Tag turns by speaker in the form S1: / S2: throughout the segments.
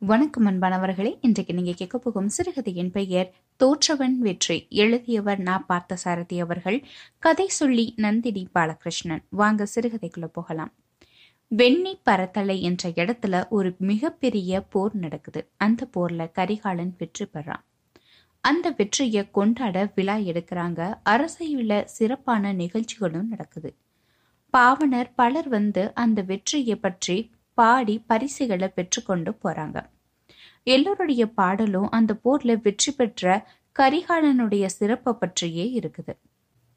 S1: வணக்கம் அன்பானவர்களே இன்றைக்கு நீங்க கேட்க போகும் சிறுகதையின் பெயர் தோற்றவன் வெற்றி. எழுதியவர் நா. பார்த்த சாரதி அவர்கள். கதை சொல்லி நந்தினி பாலகிருஷ்ணன். வாங்க சிறுகதைக்குள்ள போகலாம். வெண்ணி பரத்தலை என்ற இடத்துல ஒரு மிகப்பெரிய போர் நடக்குது. அந்த போர்ல கரிகாலன் வெற்றி பெறான். அந்த வெற்றியை கொண்டாட விழா எடுக்கிறாங்க. அரசையுள்ள சிறப்பான நிகழ்ச்சிகளும் நடக்குது. பாவனர் பலர் வந்து அந்த வெற்றியை பற்றி பாடி பரிசுகளை பெற்றுக்கொண்டு போறாங்க. எல்லோருடைய பாடலும் அந்த போர்ல வெற்றி பெற்ற கரிகாலனுடைய சிறப்பை பற்றியே இருக்குது.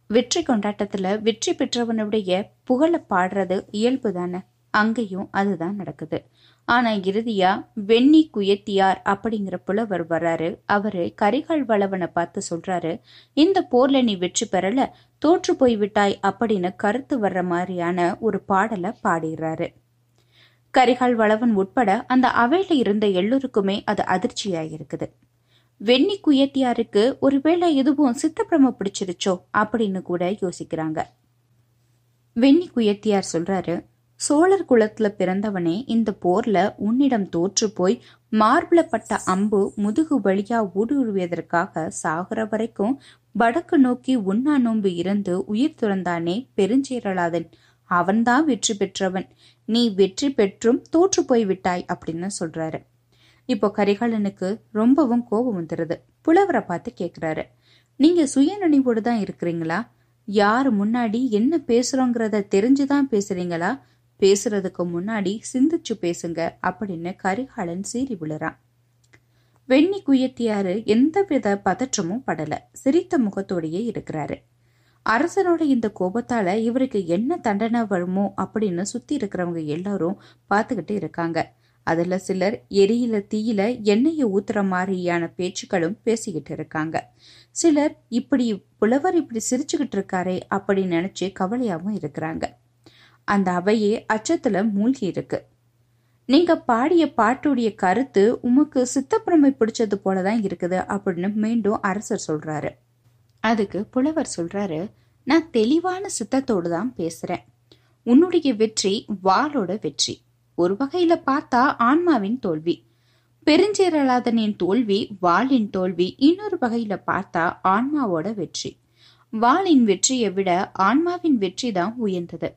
S1: வெற்றி கொண்டாட்டத்துல வெற்றி பெற்றவனுடைய புகழ பாடுறது இயல்பு தானே? அங்கேயும் அதுதான் நடக்குது. ஆனா இறுதியா வெண்ணி குயத்தியார் அப்படிங்கிற புலவர் வர்றாரு. அவரு கரிகால் வளவனை பார்த்து சொல்றாரு இந்த போர்ல நீ வெற்றி பெறல தோற்று போய் விட்டாய் அப்படின்னு கருத்து வர்ற மாதிரியான ஒரு பாடலை பாடிடுறாரு. கரிகால் வளவன் உட்பட அந்த அவையில இருந்த எல்லோருக்குமே அது அதிர்ச்சியாயிருக்குது. வெண்ணி குயத்தியாருக்கு ஒருவேளை எதுவும் சித்தப்பிரம பிடிச்சிருச்சோ? அப்படின்னு கூட யோசிக்கிறாங்க. வெண்ணி குயத்தியார் சொல்றாரு சோழர் குலத்துல பிறந்தவனே இந்த போர்ல உன்னிடம் தோற்று போய் மார்பிளப்பட்ட அம்பு முதுகு வழியா ஊடுருவியதற்காக சாகுற வரைக்கும் வடக்கு நோக்கி உண்ணா நோன்பு இருந்து உயிர் துறந்தானே பெருஞ்சீரலாதன் அவன்தான் வெற்றி பெற்றவன். நீ வெற்றி பெற்றும் தோற்று போய் விட்டாய் அப்படின்னு சொல்றாரு. இப்போ கரிகாலனுக்கு ரொம்பவும் கோபம் வந்துருது. புலவரை பார்த்து கேக்குறாரு. நீங்க சுயநினைவோடு தான் இருக்கிறீங்களா? யார் முன்னாடி என்ன பேசுறோங்கிறத தெரிஞ்சுதான் பேசுறீங்களா? பேசுறதுக்கு முன்னாடி சிந்திச்சு பேசுங்க அப்படின்னு கரிகாலன் சீறி விழுறான். வெண்ணி குயத்தியாரு எந்தவித பதற்றமும் படல. சிரித்த முகத்தோடையே இருக்கிறாரு. அரசனோட இந்த கோபத்தால இவருக்கு என்ன தண்டனை வருமோ அப்படின்னு சுத்தி இருக்கிறவங்க எல்லாரும் பார்த்துக்கிட்டு இருக்காங்க. அதுல சிலர் எரியில தீயில எண்ணெயை ஊத்துற மாதிரியான பேச்சுக்களும் பேசிக்கிட்டு இருக்காங்க. சிலர் இப்படி புலவர் இப்படி சிரிச்சுக்கிட்டு இருக்காரே அப்படின்னு நினைச்சு கவலையாவும் இருக்கிறாங்க. அந்த அவையே அச்சத்துல மூழ்கி இருக்கு. நீங்க பாடிய பாட்டுடைய கருத்து உமக்கு சித்தப்பிரமை பிடிச்சது போலதான் இருக்குது அப்படின்னு மீண்டும் அரசர் சொல்றாரு. அதுக்கு புலவர் சொல்றாரு நான் தெளிவான சித்தத்தோடு தான் பேசுறேன். உன்னுடைய வெற்றி வாளோட வெற்றி. ஒரு வகையில பார்த்தா ஆன்மாவின் தோல்வி. பெருஞ்சேரலாதனின் தோல்வி வாளின் தோல்வி. இன்னொரு வகையில பார்த்தா ஆன்மாவோட வெற்றி. வாளின் வெற்றியை விட ஆன்மாவின் வெற்றி தான் உயர்ந்தது.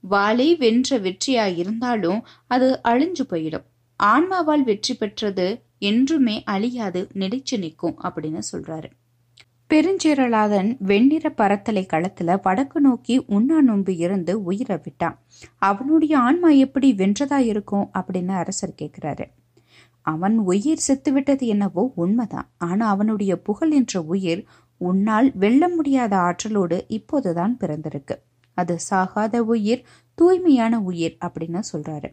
S1: வாளை வென்ற வெற்றியா இருந்தாலும் அது அழிஞ்சு போயிடும். ஆன்மாவால் வெற்றி பெற்றது என்றுமே அழியாது நிலைச்சு நிற்கும் அப்படின்னு சொல்றாரு. பெருஞ்சீரலாதன் வெண்ணிற பரத்தலை களத்துல வடக்கு நோக்கி உண்ணா நோன்பு இருந்து உயிரை விட்டான். அவனுடைய ஆன்மா எப்படி வென்றதா இருக்கும்? அப்படின்னு அரசர் கேட்கிறாரு அவன் உயிர் செத்து விட்டது என்னவோ உண்மைதான். ஆனா அவனுடைய புகழ் என்ற உயிர் உன்னால் வெல்ல முடியாத ஆற்றலோடு இப்போதுதான் பிறந்திருக்கு. அது சாகாத உயிர் தூய்மையான உயிர் அப்படின்னு சொல்றாரு.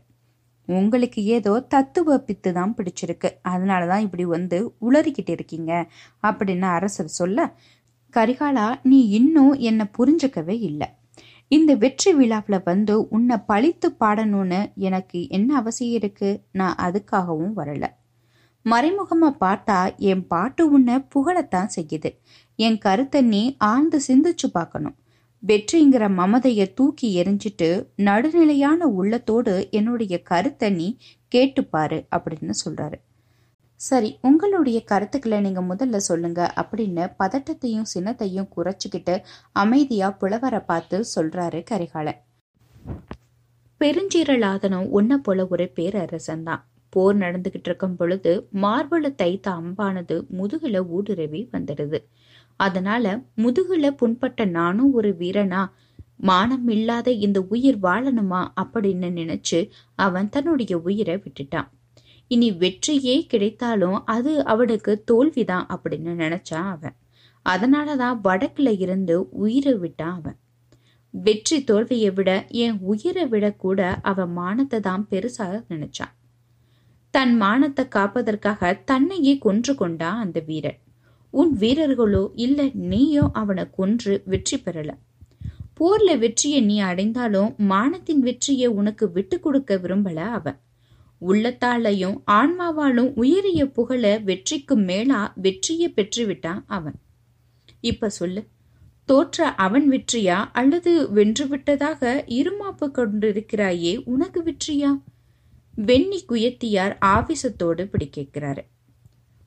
S1: உங்களுக்கு ஏதோ தத்துவ பித்து தான் பிடிச்சிருக்கு. அதனால தான் இப்படி வந்து உளறிக்கிட்டு இருக்கீங்க. அப்படின்னு அரசர் சொல்ல கரிகாலா நீ இன்னும் என்னை புரிஞ்சுக்கவே இல்லை. இந்த வெற்றி விழாவில் வந்து உன்னை பழித்து பாடணும்னு எனக்கு என்ன அவசியம் இருக்கு? நான் அதுக்காகவும் வரல. மறைமுகமாக பார்த்தா என் பாட்டு உன்னை புகழத்தான் செய்யுது. என் கருத்தை நீ ஆழ்ந்து சிந்திச்சு பார்க்கணும். வெற்றிங்கிற மமதைய தூக்கி எரிஞ்சிட்டு நடுநிலையான உள்ளத்தோடு என்னுடைய கருத்தை நீ கேட்டுப்பாரு அப்படின்னு சொல்றாரு. சரி உங்களுடைய கருத்துக்களை நீங்க முதல்ல சொல்லுங்க அப்படின்னு பதட்டத்தையும் சினத்தையும் குறைச்சிக்கிட்டு அமைதியா புலவரை பார்த்து சொல்றாரு கரிகாலன். பெருஞ்சீரலாதனம் உன்ன போல ஒரு பேரரசன் தான். போர் நடந்துகிட்டு இருக்கும் பொழுது மார்பள தைத்த அம்பானது முதுகுல ஊடுருவி வந்துடுது. அதனால முதுகுல புண்பட்ட நானும் ஒரு வீரனா மானம் இல்லாத இந்த உயிர் வாழணுமா அப்படின்னு நினைச்சு அவன் தன்னுடைய உயிரை விட்டுட்டான். இனி வெற்றியே கிடைத்தாலும் அது அவனுக்கு தோல்விதான் அப்படின்னு நினைச்சான் அவன். அதனாலதான் வடக்குல இருந்து உயிரை விட்டான் அவன். வெற்றி தோல்வியை விட என் உயிரை விட கூட அவன் மானத்தை தான் பெருசாக நினைச்சான். தன் மானத்தை காப்பதற்காக தன்னையே கொன்று கொண்டான் அந்த வீரன். உன் வீரர்களோ இல்ல நீயோ அவனை கொன்று வெற்றி பெறல. போர்ல வெற்றியை நீ அடைந்தாலும் மானத்தின் வெற்றியை உனக்கு விட்டு கொடுக்க விரும்பல அவன் உள்ளத்தாலையும் ஆன்மாவாலும் உயரிய புகழ வெற்றிக்கு மேலா வெற்றியை பெற்றுவிட்டான் அவன். இப்ப சொல்லு தோற்ற அவன் வெற்றியா அல்லது வென்று விட்டதாக இருமாப்பு கொண்டிருக்கிறாயே உனக்கு வெற்றியா? வெண்ணி குயத்தியார் ஆவேசத்தோடு பிடி கேட்கிறாரு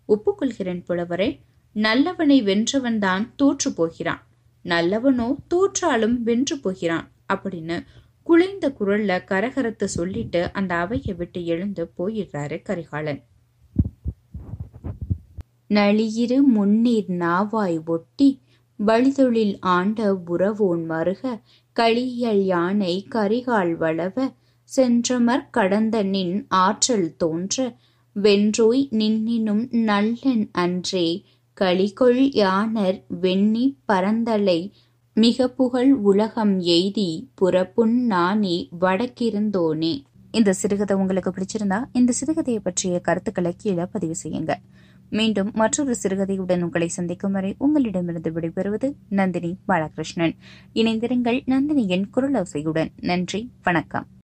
S1: ஒப்புக்கொள்கிறேன் புலவரே நல்லவனை வென்றவன்தான் தோற்று போகிறான். நல்லவனோ தோற்றாலும் வென்று போகிறான் அப்படின்னு குளிர்ந்த குரல்ல கரகரத்து சொல்லிட்டு அந்த அவையை விட்டு எழுந்து போயிடுறாரு கரிகாலன். நளியிரு முன்னீர் நாவாய் ஒட்டி வழிதொழில் ஆண்ட உறவோன் மருக களியல் யானை கரிகால் வளவ சென்றமர் கடந்த நின் ஆற்றல் தோன்ற வென்றோய் நின்னினும் நல்லன் அன்றே களிகொள் யானர் வெண்ணி பரந்தலை மிக புகழ் உலகம் எய்தி புறப்புண் நானே வடக்கிருந்தோனே. இந்த சிறுகதை உங்களுக்கு பிடிச்சிருந்தா இந்த சிறுகதையை பற்றிய கருத்துக்களை கீழே பதிவு செய்யுங்க. மீண்டும் மற்றொரு சிறுகதையுடன் உங்களை சந்திக்கும் வரை உங்களிடமிருந்து விடைபெறுவது நந்தினி பாலகிருஷ்ணன். இணைந்திருங்கள் நந்தினியின் குரலோசையுடன். நன்றி வணக்கம்.